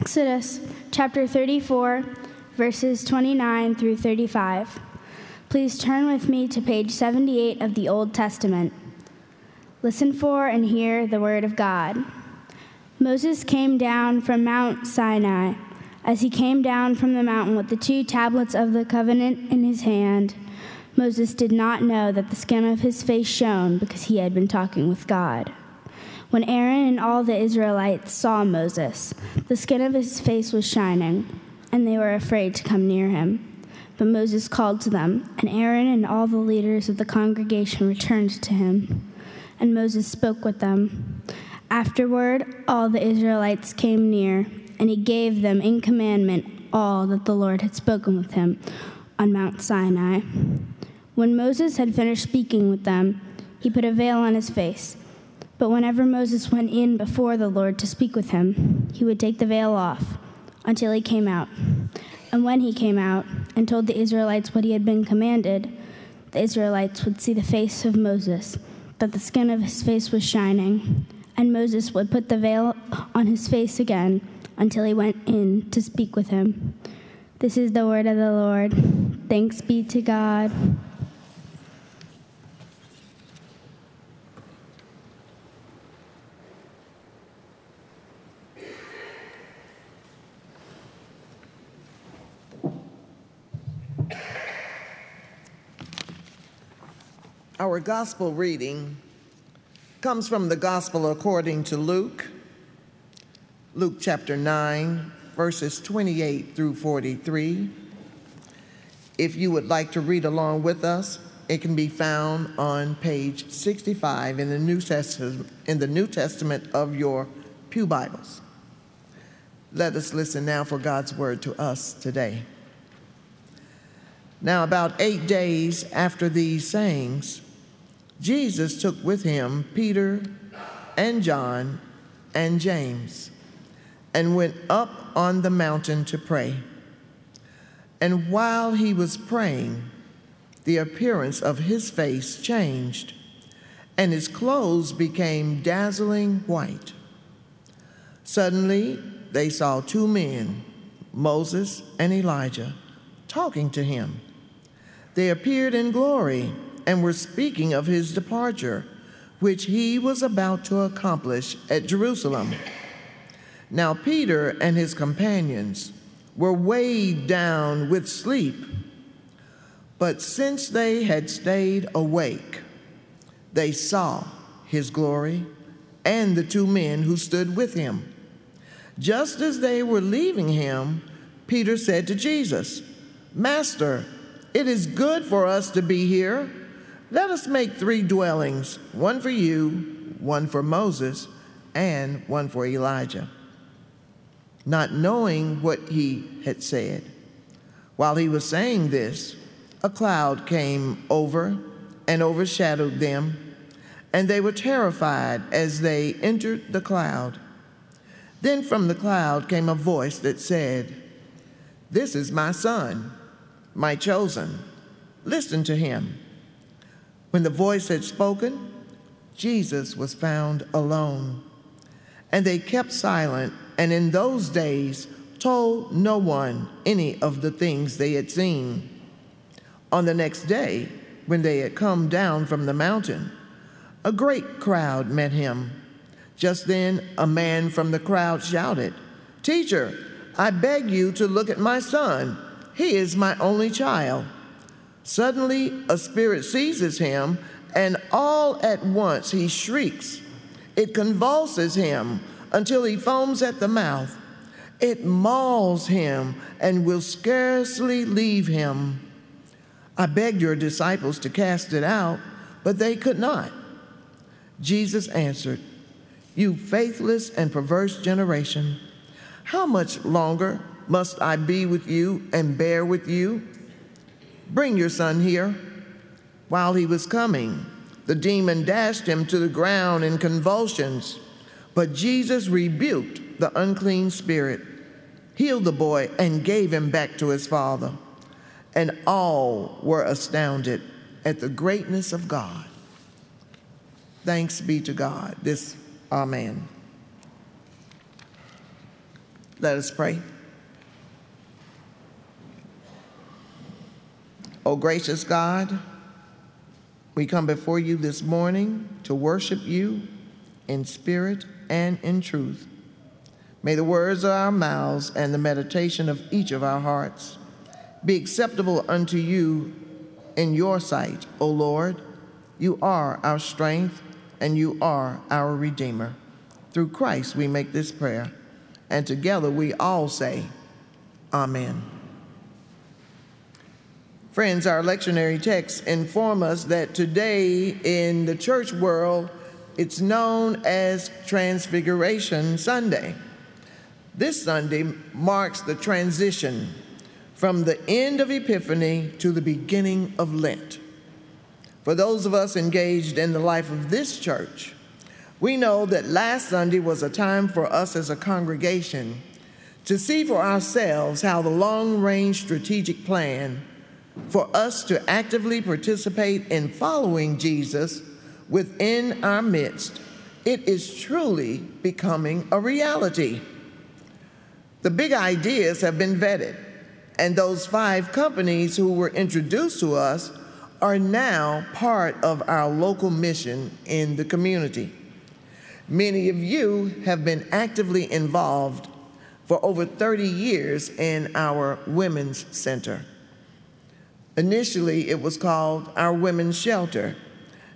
Exodus, chapter 34, verses 29 through 35. Please turn with me to page 78 of the Old Testament. Listen for and hear the word of God. Moses came down from Mount Sinai. As he came down from the mountain with the two tablets of the covenant in his hand, Moses did not know that the skin of his face shone because he had been talking with God. When Aaron and all the Israelites saw Moses, the skin of his face was shining, and they were afraid to come near him. But Moses called to them, and Aaron and all the leaders of the congregation returned to him. And Moses spoke with them. Afterward, all the Israelites came near, and he gave them in commandment all that the Lord had spoken with him on Mount Sinai. When Moses had finished speaking with them, he put a veil on his face. But whenever Moses went in before the Lord to speak with him, he would take the veil off until he came out. And when he came out and told the Israelites what he had been commanded, the Israelites would see the face of Moses, that the skin of his face was shining. And Moses would put the veil on his face again until he went in to speak with him. This is the word of the Lord. Thanks be to God. Our gospel reading comes from the gospel according to Luke, Luke chapter 9, verses 28 through 43. If you would like to read along with us, it can be found on page 65 in the New Testament, in the New Testament of your Pew Bibles. Let us listen now for God's word to us today. Now, about eight days after these sayings, Jesus took with him Peter and John and James and went up on the mountain to pray. And while he was praying, the appearance of his face changed, and his clothes became dazzling white. Suddenly, they saw two men, Moses and Elijah, talking to him. They appeared in glory and were speaking of his departure, which he was about to accomplish at Jerusalem. Now, Peter and his companions were weighed down with sleep, but since they had stayed awake, they saw his glory and the two men who stood with him. Just as they were leaving him, Peter said to Jesus, Master, it is good for us to be here. Let us make three dwellings one for you, one for Moses, and one for Elijah. Not knowing what he had said. While he was saying this, a cloud came over and overshadowed them, and they were terrified as they entered the cloud. Then from the cloud came a voice that said, This is my son, my chosen. Listen to him. When the voice had spoken, Jesus was found alone. And they kept silent, and in those days told no one any of the things they had seen. On the next day, when they had come down from the mountain, a great crowd met him. Just then, a man from the crowd shouted, Teacher, I beg you to look at my son. He is my only child. Suddenly, a spirit seizes him, and all at once he shrieks. It convulses him until he foams at the mouth. It mauls him and will scarcely leave him. I begged your disciples to cast it out, but they could not. Jesus answered, You faithless and perverse generation, how much longer must I be with you and bear with you? Bring your son here. While he was coming, the demon dashed him to the ground in convulsions, but Jesus rebuked the unclean spirit, healed the boy, and gave him back to his father. And all were astounded at the greatness of God. Thanks be to God. This, Amen. Let us pray. O gracious God, we come before you this morning to worship you in spirit and in truth. May the words of our mouths and the meditation of each of our hearts be acceptable unto you in your sight, O Lord. You are our strength and you are our Redeemer. Through Christ we make this prayer, and together we all say, Amen. Friends, our lectionary texts inform us that today in the church world, it's known as Transfiguration Sunday. This Sunday marks the transition from the end of Epiphany to the beginning of Lent. For those of us engaged in the life of this church, we know that last Sunday was a time for us as a congregation to see for ourselves how the long range strategic plan for us to actively participate in following Jesus within our midst, it is truly becoming a reality. The big ideas have been vetted, and those five companies who were introduced to us are now part of our local mission in the community. Many of you have been actively involved for over 30 years in our Women's Center. Initially, it was called our Women's Shelter,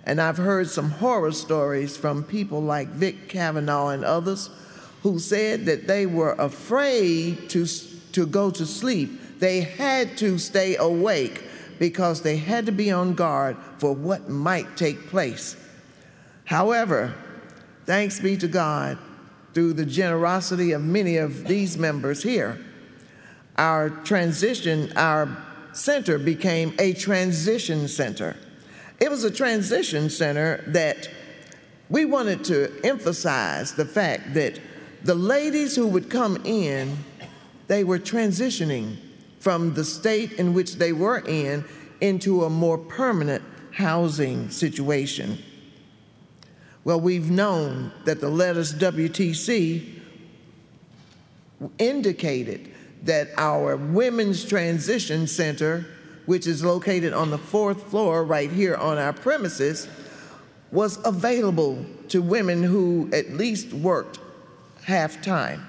and I've heard some horror stories from people like Vic Kavanaugh and others who said that they were afraid to, to go to sleep. They had to stay awake because they had to be on guard for what might take place. However, thanks be to God, through the generosity of many of these members here, our transition, our center became a transition center. It was a transition center that we wanted to emphasize the fact that the ladies who would come in, they were transitioning from the state in which they were in into a more permanent housing situation. Well, we've known that the letters WTC indicated that our Women's Transition Center, which is located on the fourth floor right here on our premises, was available to women who at least worked half time.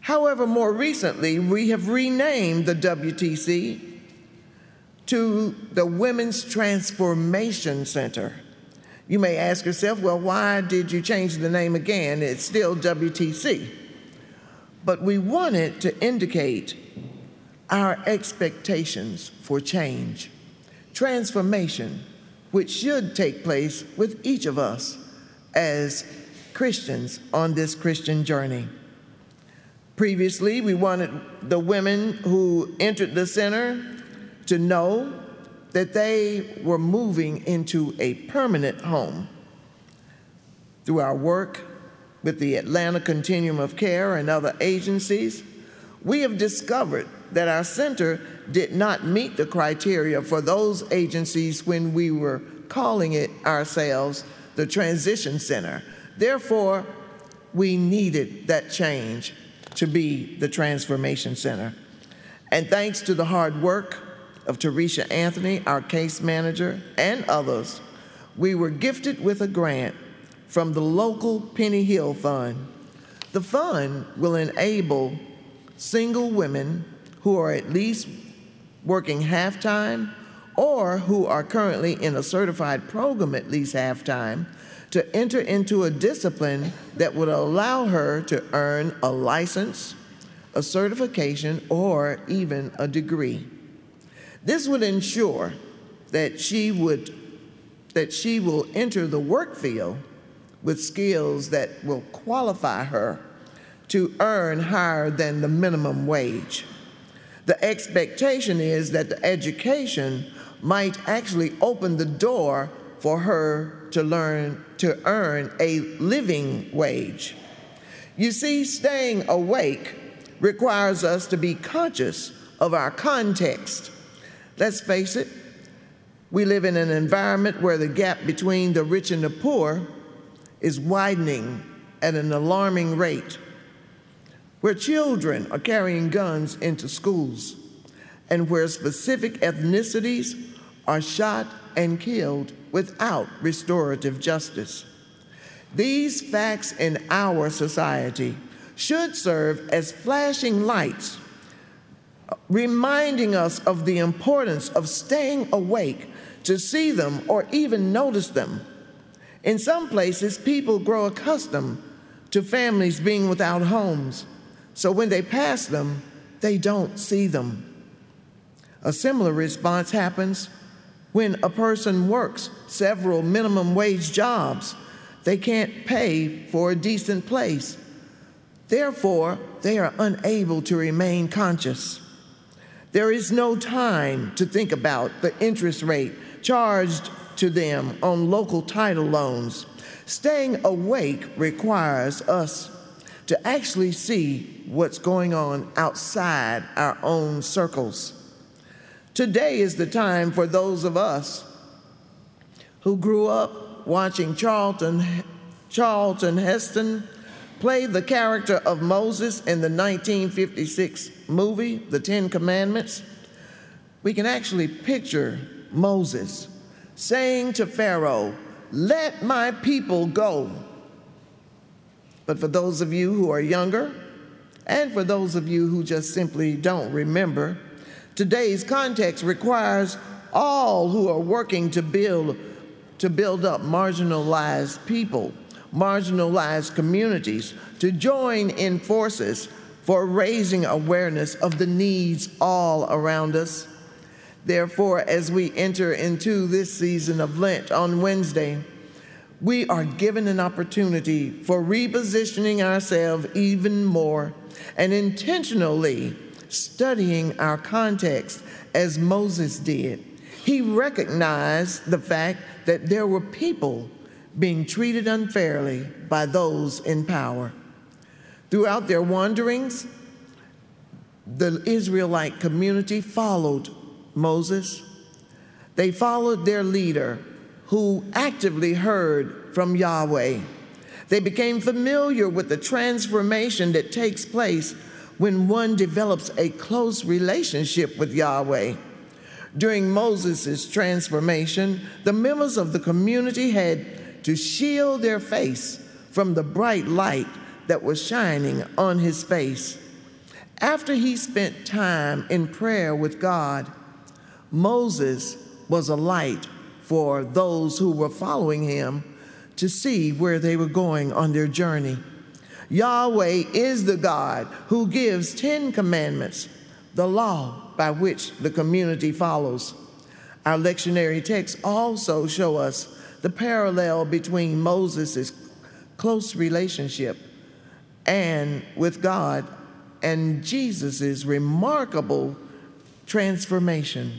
However, more recently, we have renamed the WTC to the Women's Transformation Center. You may ask yourself, well, why did you change the name again? It's still WTC. But we wanted to indicate our expectations for change, transformation, which should take place with each of us as Christians on this Christian journey. Previously, we wanted the women who entered the center to know that they were moving into a permanent home. Through our work with the Atlanta Continuum of Care and other agencies, we have discovered that our center did not meet the criteria for those agencies when we were calling it ourselves the Transition Center. Therefore, we needed that change to be the Transformation Center. And thanks to the hard work of Teresa Anthony, our case manager, and others, we were gifted with a grant from the local Penny Hill Fund. The fund will enable single women who are at least working half time or who are currently in a certified program at least half time to enter into a discipline that would allow her to earn a license, a certification, or even a degree. This would ensure that she would that she will enter the work field with skills that will qualify her to earn higher than the minimum wage. The expectation is that the education might actually open the door for her to learn to earn a living wage. You see, staying awake requires us to be conscious of our context. Let's face it, we live in an environment where the gap between the rich and the poor is widening at an alarming rate, where children are carrying guns into schools, and where specific ethnicities are shot and killed without restorative justice. These facts in our society should serve as flashing lights, reminding us of the importance of staying awake to see them or even notice them. In some places, people grow accustomed to families being without homes, so when they pass them, they don't see them. A similar response happens when a person works several minimum wage jobs. They can't pay for a decent place. Therefore, they are unable to remain conscious. There is no time to think about the interest rate charged to them on local title loans. Staying awake requires us to actually see what's going on outside our own circles. Today is the time for those of us who grew up watching Charlton, Charlton Heston play the character of Moses in the 1956 movie, The Ten Commandments. We can actually picture Moses saying to Pharaoh, Let my people go. But for those of you who are younger, and for those of you who just simply don't remember, today's context requires all who are working to build to build up marginalized people, marginalized communities, to join in forces for raising awareness of the needs all around us Therefore, as we enter into this season of Lent on Wednesday, we are given an opportunity for repositioning ourselves even more and intentionally studying our context as Moses did. He recognized the fact that there were people being treated unfairly by those in power. Throughout their wanderings, the Israelite community followed Moses. They followed their leader, who actively heard from Yahweh. They became familiar with the transformation that takes place when one develops a close relationship with Yahweh. During Moses' transformation, the members of the community had to shield their face from the bright light that was shining on his face. After he spent time in prayer with God, Moses was a light for those who were following him to see where they were going on their journey. Yahweh is the God who gives 10 commandments, the law by which the community follows. Our lectionary texts also show us the parallel between Moses' close relationship and with God and Jesus' remarkable transformation.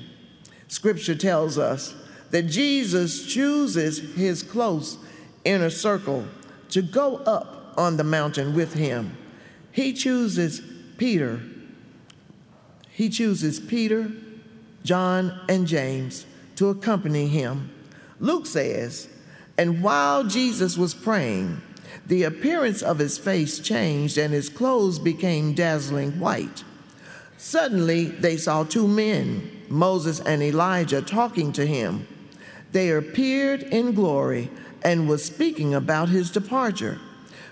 Scripture tells us that Jesus chooses his close inner circle to go up on the mountain with him. He chooses Peter. He chooses Peter, John, and James to accompany him. Luke says, and while Jesus was praying, the appearance of his face changed and his clothes became dazzling white. Suddenly, they saw two men Moses and Elijah talking to him. They appeared in glory and was speaking about his departure,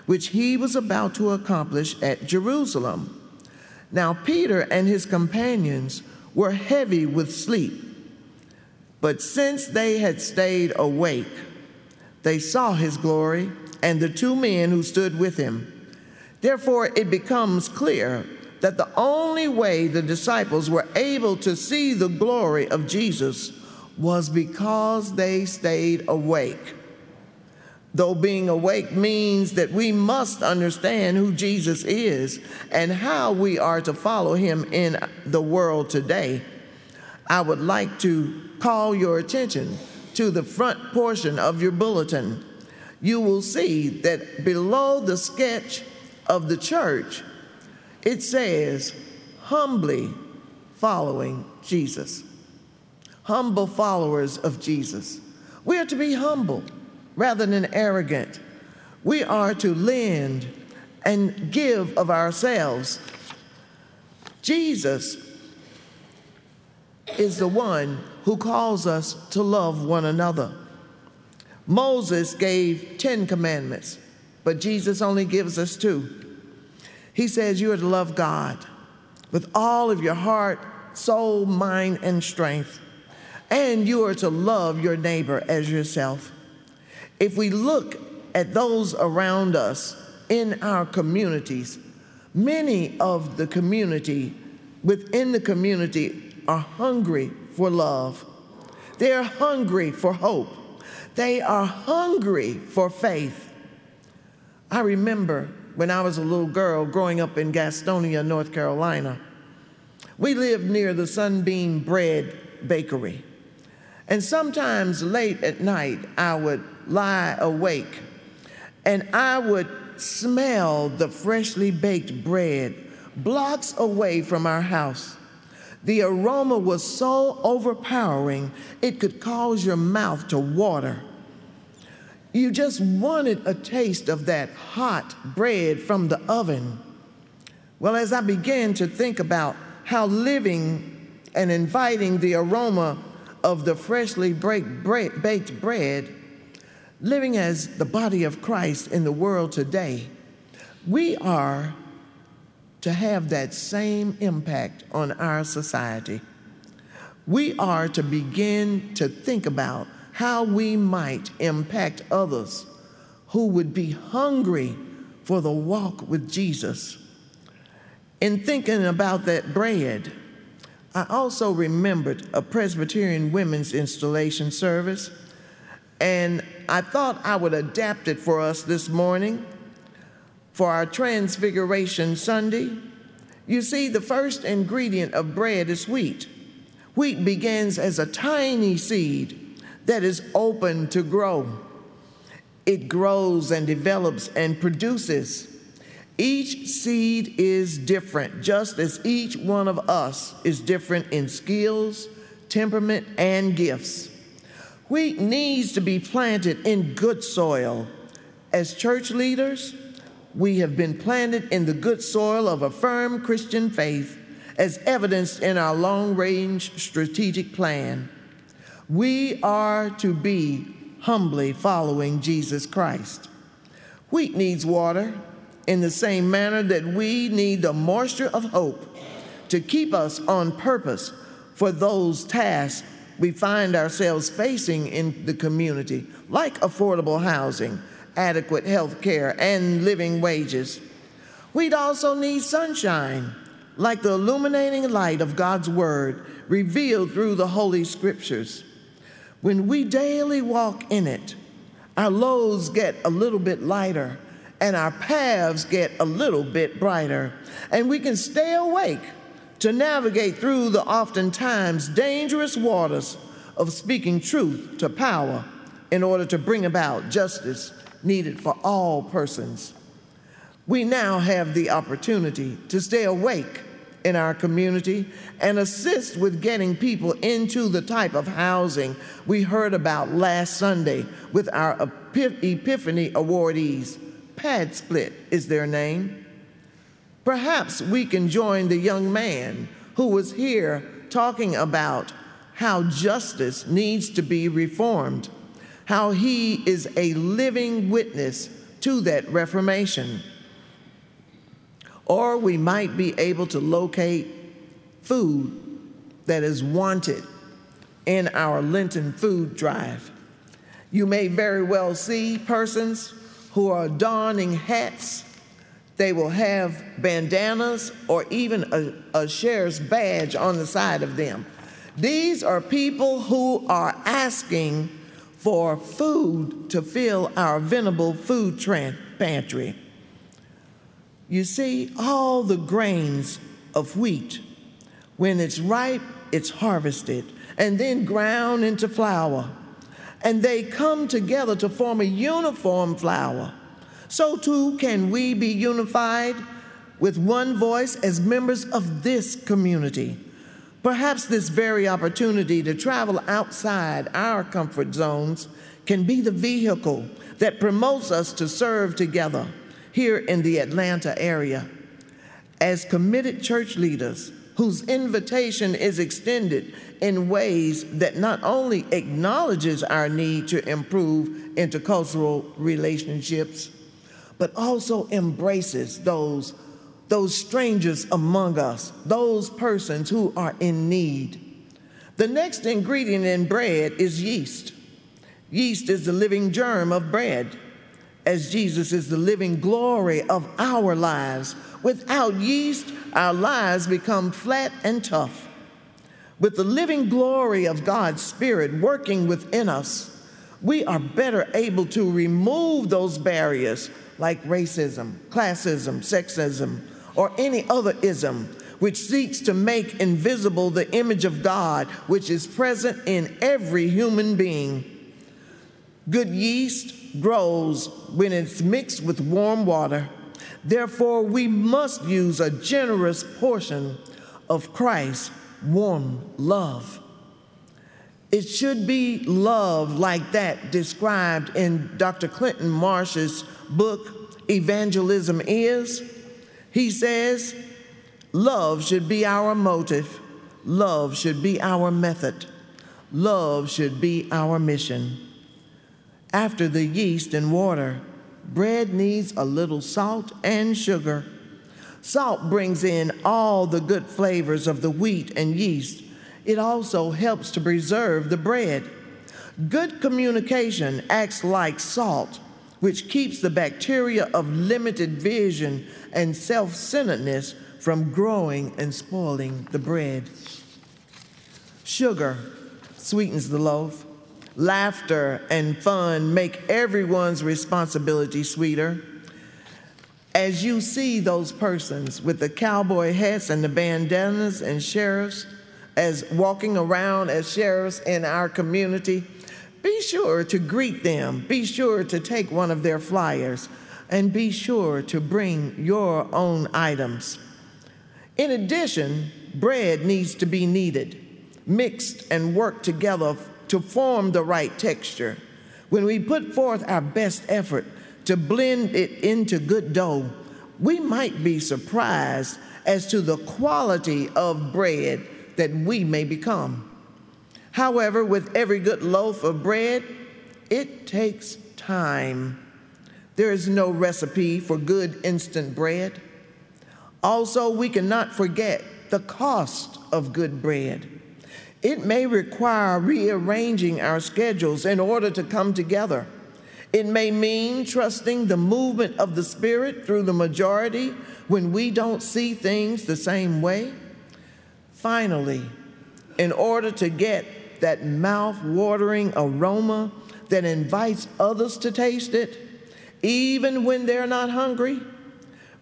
which he was about to accomplish at Jerusalem. Now, Peter and his companions were heavy with sleep, but since they had stayed awake, they saw his glory and the two men who stood with him. Therefore, it becomes clear that the only way the disciples were able to see the glory of Jesus was because they stayed awake. though being awake means that we must understand who Jesus is and how we are to follow him in the world today, I would like to call your attention to the front portion of your bulletin. You will see that below the sketch of the church, it says, humbly following Jesus. Humble followers of Jesus. We are to be humble rather than arrogant. We are to lend and give of ourselves. Jesus is the one who calls us to love one another. Moses gave 10 commandments, but Jesus only gives us two. He says you are to love God with all of your heart, soul, mind, and strength, and you are to love your neighbor as yourself. If we look at those around us in our communities, many of the community within the community are hungry for love. They're hungry for hope. They are hungry for faith. I remember when I was a little girl growing up in Gastonia, North Carolina. We lived near the Sunbeam Bread Bakery. And sometimes late at night, I would lie awake and I would smell the freshly baked bread blocks away from our house. The aroma was so overpowering, it could cause your mouth to water. You just wanted a taste of that hot bread from the oven. Well, as I began to think about how living and inviting the aroma of the freshly baked bread, living as the body of Christ in the world today, we are to have that same impact on our society. We are to begin to think about how we might impact others who would be hungry for the walk with Jesus. In thinking about that bread, I also remembered a Presbyterian women's installation service, and I thought I would adapt it for us this morning for our Transfiguration Sunday. You see, the first ingredient of bread is wheat. Wheat begins as a tiny seed that is open to grow. It grows and develops and produces. Each seed is different, just as each one of us is different in skills, temperament, and gifts. Wheat needs to be planted in good soil. As church leaders, we have been planted in the good soil of a firm Christian faith, as evidenced in our long range strategic plan. We are to be humbly following Jesus Christ. Wheat needs water in the same manner that we need the moisture of hope to keep us on purpose for those tasks we find ourselves facing in the community, like affordable housing, adequate health care, and living wages. We'd also need sunshine, like the illuminating light of God's Word revealed through the Holy Scriptures. When we daily walk in it, our loads get a little bit lighter and our paths get a little bit brighter, and we can stay awake to navigate through the oftentimes dangerous waters of speaking truth to power in order to bring about justice needed for all persons. We now have the opportunity to stay awake in our community and assist with getting people into the type of housing we heard about last Sunday with our Epiphany awardees. PadSplit is their name. Perhaps we can join the young man who was here talking about how justice needs to be reformed, how he is a living witness to that reformation. Or we might be able to locate food that is wanted in our Lenten food drive. You may very well see persons who are donning hats. They will have bandanas or even a, a sheriff's badge on the side of them. These are people who are asking for food to fill our venerable food pantry. You see, all the grains of wheat, when it's ripe, it's harvested and then ground into flour. And they come together to form a uniform flour. So too can we be unified with one voice as members of this community. Perhaps this very opportunity to travel outside our comfort zones can be the vehicle that promotes us to serve together here in the Atlanta area. As committed church leaders whose invitation is extended in ways that not only acknowledges our need to improve intercultural relationships, but also embraces those, those strangers among us, those persons who are in need. The next ingredient in bread is yeast. Yeast is the living germ of bread, as Jesus is the living glory of our lives. Without yeast, our lives become flat and tough. With the living glory of God's Spirit working within us, we are better able to remove those barriers like racism, classism, sexism, or any other ism which seeks to make invisible the image of God which is present in every human being. Good yeast grows when it's mixed with warm water. Therefore, we must use a generous portion of Christ's warm love. It should be love like that described in Dr. Clinton Marsh's book, Evangelism Is. He says, Love should be our motive, love should be our method, love should be our mission. After the yeast and water, bread needs a little salt and sugar. Salt brings in all the good flavors of the wheat and yeast. It also helps to preserve the bread. Good communication acts like salt, which keeps the bacteria of limited vision and self centeredness from growing and spoiling the bread. Sugar sweetens the loaf. Laughter and fun make everyone's responsibility sweeter. As you see those persons with the cowboy hats and the bandanas and sheriffs as walking around as sheriffs in our community, be sure to greet them. Be sure to take one of their flyers and be sure to bring your own items. In addition, bread needs to be kneaded, mixed, and worked together to form the right texture, when we put forth our best effort to blend it into good dough, we might be surprised as to the quality of bread that we may become. However, with every good loaf of bread, it takes time. There is no recipe for good instant bread. Also, we cannot forget the cost of good bread. It may require rearranging our schedules in order to come together. It may mean trusting the movement of the Spirit through the majority when we don't see things the same way. Finally, in order to get that mouth watering aroma that invites others to taste it, even when they're not hungry,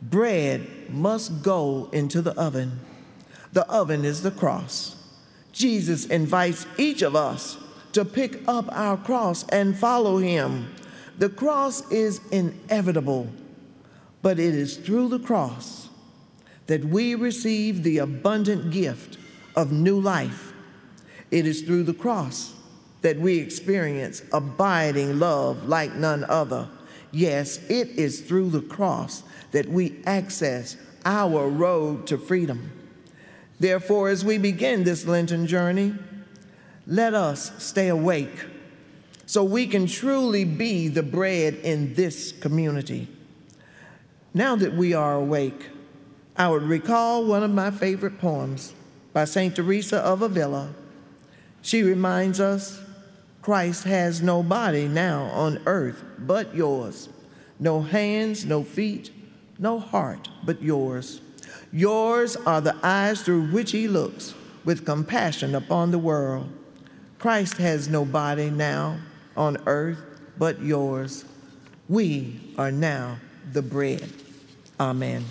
bread must go into the oven. The oven is the cross. Jesus invites each of us to pick up our cross and follow him. The cross is inevitable, but it is through the cross that we receive the abundant gift of new life. It is through the cross that we experience abiding love like none other. Yes, it is through the cross that we access our road to freedom. Therefore, as we begin this Lenten journey, let us stay awake so we can truly be the bread in this community. Now that we are awake, I would recall one of my favorite poems by St. Teresa of Avila. She reminds us Christ has no body now on earth but yours, no hands, no feet, no heart but yours. Yours are the eyes through which he looks with compassion upon the world. Christ has no body now, on earth but yours. We are now the bread. Amen.